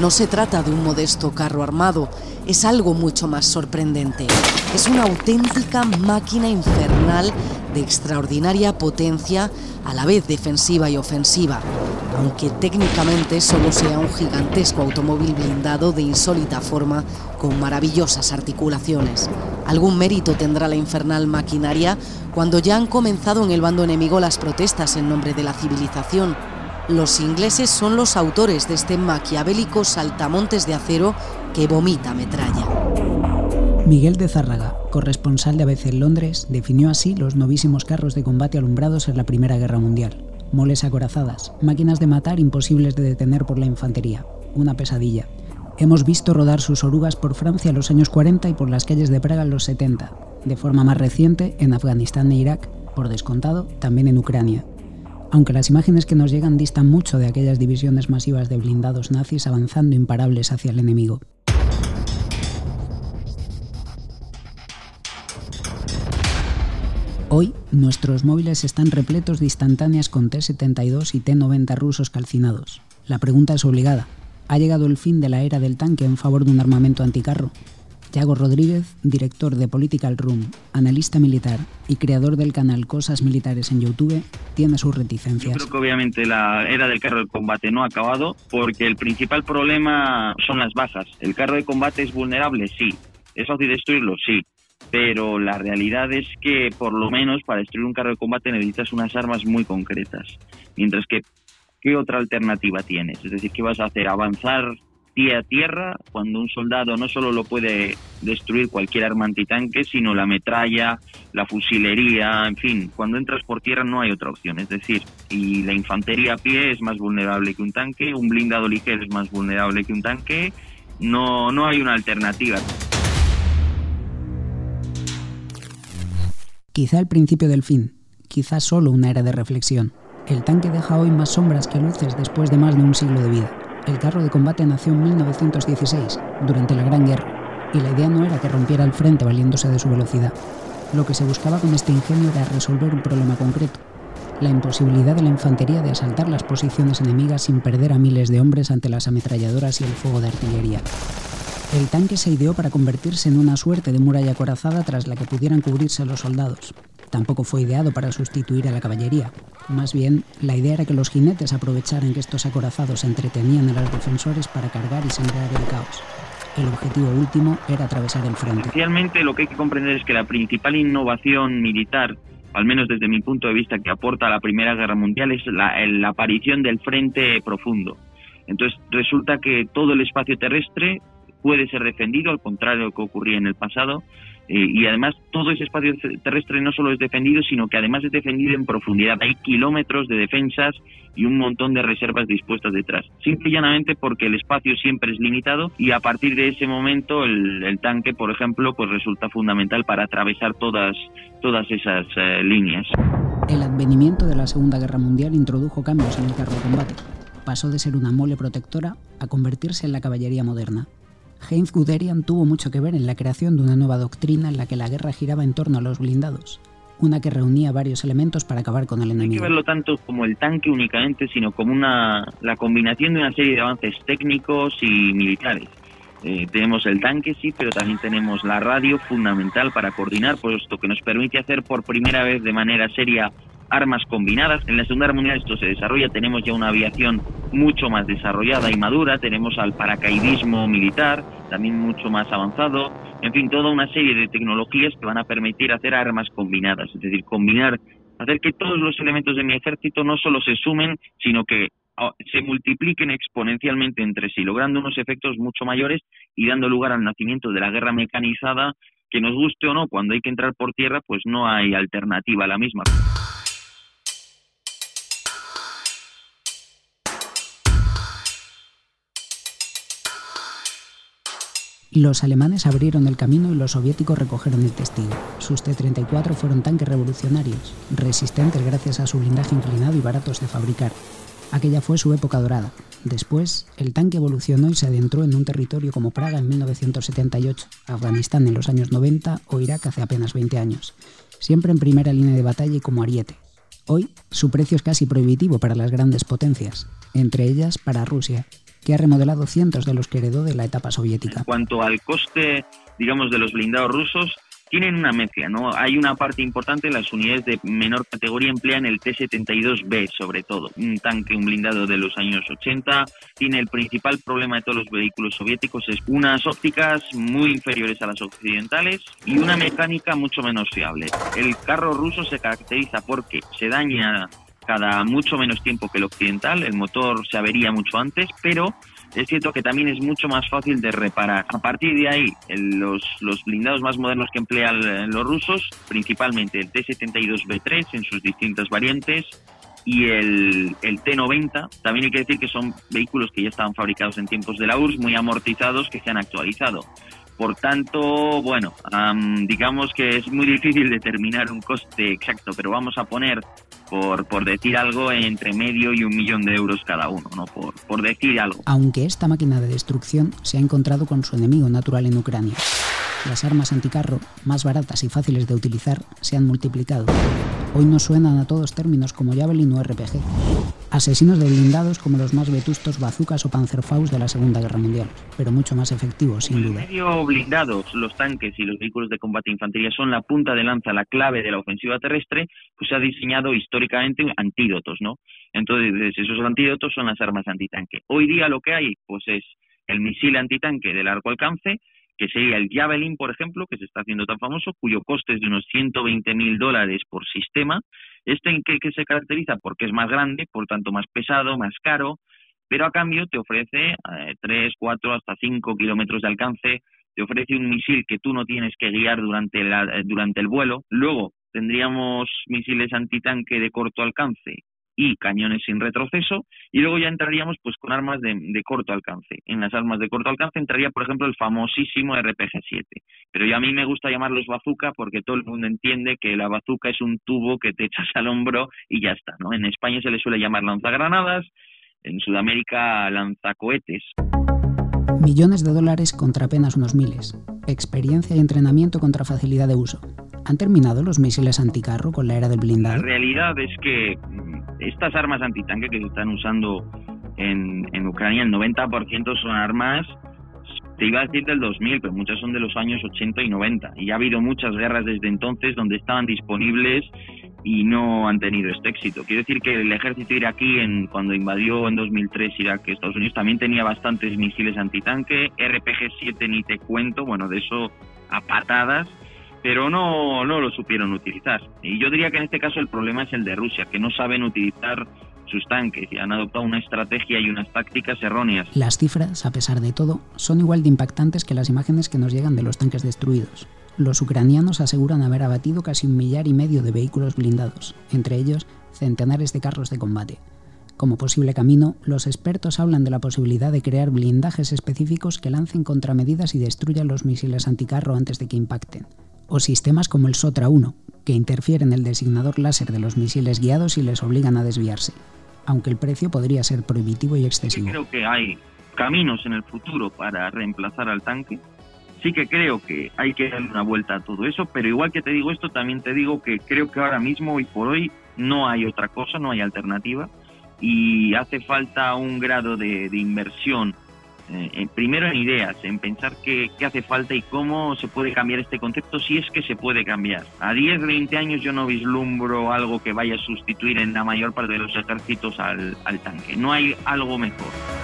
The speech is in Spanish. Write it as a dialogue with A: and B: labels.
A: No se trata de un modesto carro armado, es algo mucho más sorprendente. Es una auténtica máquina infernal de extraordinaria potencia, a la vez defensiva y ofensiva, aunque técnicamente solo sea un gigantesco automóvil blindado de insólita forma con maravillosas articulaciones. Algún mérito tendrá la infernal maquinaria cuando ya han comenzado en el bando enemigo las protestas en nombre de la civilización. Los ingleses son los autores de este maquiavélico saltamontes de acero que vomita metralla.
B: Miguel de Zárraga, corresponsal de ABC en Londres, definió así los novísimos carros de combate alumbrados en la Primera Guerra Mundial. Moles acorazadas, máquinas de matar imposibles de detener por la infantería. Una pesadilla. Hemos visto rodar sus orugas por Francia en los años 40 y por las calles de Praga en los 70. De forma más reciente, en Afganistán e Irak, por descontado, también en Ucrania. Aunque las imágenes que nos llegan distan mucho de aquellas divisiones masivas de blindados nazis avanzando imparables hacia el enemigo. Hoy, nuestros móviles están repletos de instantáneas con T-72 y T-90 rusos calcinados. La pregunta es obligada. ¿Ha llegado el fin de la era del tanque en favor de un armamento anticarro? Yago Rodríguez, director de Political Room, analista militar y creador del canal Cosas Militares en YouTube, tiene sus reticencias.
C: Yo creo que obviamente la era del carro de combate no ha acabado porque el principal problema son las bajas. ¿El carro de combate es vulnerable? Sí. ¿Es fácil destruirlo? Sí pero la realidad es que por lo menos para destruir un carro de combate necesitas unas armas muy concretas. Mientras que, ¿qué otra alternativa tienes? Es decir, ¿qué vas a hacer? ¿Avanzar pie a tierra cuando un soldado no solo lo puede destruir cualquier arma antitanque, sino la metralla, la fusilería, en fin, cuando entras por tierra no hay otra opción. Es decir, y la infantería a pie es más vulnerable que un tanque, un blindado ligero es más vulnerable que un tanque, no, no hay una alternativa.
B: Quizá el principio del fin, quizá solo una era de reflexión. El tanque deja hoy más sombras que luces después de más de un siglo de vida. El carro de combate nació en 1916, durante la Gran Guerra, y la idea no era que rompiera el frente valiéndose de su velocidad. Lo que se buscaba con este ingenio era resolver un problema concreto, la imposibilidad de la infantería de asaltar las posiciones enemigas sin perder a miles de hombres ante las ametralladoras y el fuego de artillería. El tanque se ideó para convertirse en una suerte de muralla acorazada tras la que pudieran cubrirse los soldados. Tampoco fue ideado para sustituir a la caballería. Más bien, la idea era que los jinetes aprovecharan que estos acorazados entretenían a los defensores para cargar y sembrar el caos. El objetivo último era atravesar el frente.
C: Esencialmente lo que hay que comprender es que la principal innovación militar, al menos desde mi punto de vista, que aporta a la Primera Guerra Mundial es la, la aparición del frente profundo. Entonces resulta que todo el espacio terrestre puede ser defendido, al contrario de lo que ocurría en el pasado. Eh, y además todo ese espacio terrestre no solo es defendido, sino que además es defendido en profundidad. Hay kilómetros de defensas y un montón de reservas dispuestas detrás. Simple y llanamente porque el espacio siempre es limitado y a partir de ese momento el, tanque, por ejemplo, pues resulta fundamental para atravesar todas, todas esas eh, líneas.
B: El advenimiento de la Segunda Guerra Mundial introdujo cambios en el carro de combate. Pasó de ser una mole protectora a convertirse en la caballería moderna. Heinz Guderian tuvo mucho que ver en la creación de una nueva doctrina en la que la guerra giraba en torno a los blindados, una que reunía varios elementos para acabar con el enemigo.
C: No hay que verlo tanto como el tanque únicamente, sino como una, la combinación de una serie de avances técnicos y militares. Eh, tenemos el tanque, sí, pero también tenemos la radio fundamental para coordinar, puesto que nos permite hacer por primera vez de manera seria armas combinadas. En la Segunda Guerra Mundial esto se desarrolla, tenemos ya una aviación mucho más desarrollada y madura, tenemos al paracaidismo militar, también mucho más avanzado, en fin, toda una serie de tecnologías que van a permitir hacer armas combinadas, es decir, combinar, hacer que todos los elementos de mi ejército no solo se sumen, sino que ah, se multipliquen exponencialmente entre sí, logrando unos efectos mucho mayores y dando lugar al nacimiento de la guerra mecanizada, que nos guste o no, cuando hay que entrar por tierra, pues no hay alternativa a la misma.
B: Los alemanes abrieron el camino y los soviéticos recogieron el testigo. Sus T-34 fueron tanques revolucionarios, resistentes gracias a su blindaje inclinado y baratos de fabricar. Aquella fue su época dorada. Después, el tanque evolucionó y se adentró en un territorio como Praga en 1978, Afganistán en los años 90 o Irak hace apenas 20 años, siempre en primera línea de batalla y como ariete. Hoy, su precio es casi prohibitivo para las grandes potencias, entre ellas para Rusia, que ha remodelado cientos de los que heredó de la etapa soviética.
C: En cuanto al coste, digamos, de los blindados rusos, tienen una mezcla, ¿no? Hay una parte importante, las unidades de menor categoría emplean el T-72B sobre todo, un tanque, un blindado de los años 80, tiene el principal problema de todos los vehículos soviéticos, es unas ópticas muy inferiores a las occidentales y una mecánica mucho menos fiable. El carro ruso se caracteriza porque se daña cada mucho menos tiempo que el occidental, el motor se avería mucho antes, pero es cierto que también es mucho más fácil de reparar. A partir de ahí, los, los blindados más modernos que emplean los rusos, principalmente el T-72B3 en sus distintas variantes, y el, el, T90. También hay que decir que son vehículos que ya estaban fabricados en tiempos de la URSS, muy amortizados, que se han actualizado. Por tanto, bueno, digamos que es muy difícil determinar un coste exacto, pero vamos a poner por, por decir algo, entre medio y un millón de euros cada uno, ¿no? Por, por decir algo.
B: Aunque esta máquina de destrucción se ha encontrado con su enemigo natural en Ucrania. Las armas anticarro, más baratas y fáciles de utilizar, se han multiplicado. Hoy nos suenan a todos términos como Javelin o RPG. Asesinos de blindados como los más vetustos bazucas o Panzerfaust de la Segunda Guerra Mundial, pero mucho más efectivos, sin duda.
C: Medio blindados, los tanques y los vehículos de combate infantería son la punta de lanza, la clave de la ofensiva terrestre, pues se ha diseñado históricamente antídotos, ¿no? Entonces, esos antídotos son las armas antitanque. Hoy día lo que hay, pues es el misil antitanque de largo alcance, que sería el Javelin, por ejemplo, que se está haciendo tan famoso, cuyo coste es de unos 120 mil dólares por sistema. ¿Este en qué, se caracteriza? Porque es más grande, por tanto más pesado, más caro, pero a cambio te ofrece eh, 3, 4, hasta 5 kilómetros de alcance, te ofrece un misil que tú no tienes que guiar durante, la, eh, durante el vuelo. Luego tendríamos misiles antitanque de corto alcance y cañones sin retroceso y luego ya entraríamos pues con armas de, corto alcance. En las armas de corto alcance entraría por ejemplo el famosísimo RPG-7, pero ya a mí me gusta llamarlos bazooka porque todo el mundo entiende que la bazooka es un tubo que te echas al hombro y ya está, ¿no? En España se le suele llamar lanzagranadas, en Sudamérica lanzacohetes.
B: Millones de dólares contra apenas unos miles. Experiencia y entrenamiento contra facilidad de uso. ¿Han terminado los misiles anticarro con la era del blindado?
C: La realidad es que estas armas antitanque que se están usando en, en Ucrania, el 90% son armas, te iba a decir del 2000, pero muchas son de los años 80 y 90. Y ha habido muchas guerras desde entonces donde estaban disponibles y no han tenido este éxito. Quiero decir que el ejército iraquí, en, cuando invadió en 2003 Irak Estados Unidos, también tenía bastantes misiles antitanque, RPG-7 ni te cuento, bueno, de eso a patadas, pero no, no lo supieron utilizar. Y yo diría que en este caso el problema es el de Rusia, que no saben utilizar sus tanques y han adoptado una estrategia y unas tácticas erróneas.
B: Las cifras, a pesar de todo, son igual de impactantes que las imágenes que nos llegan de los tanques destruidos. Los ucranianos aseguran haber abatido casi un millar y medio de vehículos blindados, entre ellos centenares de carros de combate. Como posible camino, los expertos hablan de la posibilidad de crear blindajes específicos que lancen contramedidas y destruyan los misiles anticarro antes de que impacten o sistemas como el SOTRA-1, que interfieren el designador láser de los misiles guiados y les obligan a desviarse, aunque el precio podría ser prohibitivo y excesivo.
C: Creo que hay caminos en el futuro para reemplazar al tanque. Sí que creo que hay que darle una vuelta a todo eso, pero igual que te digo esto, también te digo que creo que ahora mismo, y por hoy, no hay otra cosa, no hay alternativa, y hace falta un grado de, de inversión eh, primero en ideas, en pensar qué, qué, hace falta y cómo se puede cambiar este concepto, si es que se puede cambiar. A 10, 20 años yo no vislumbro algo que vaya a sustituir en la mayor parte de los ejércitos al, al tanque. No hay algo mejor.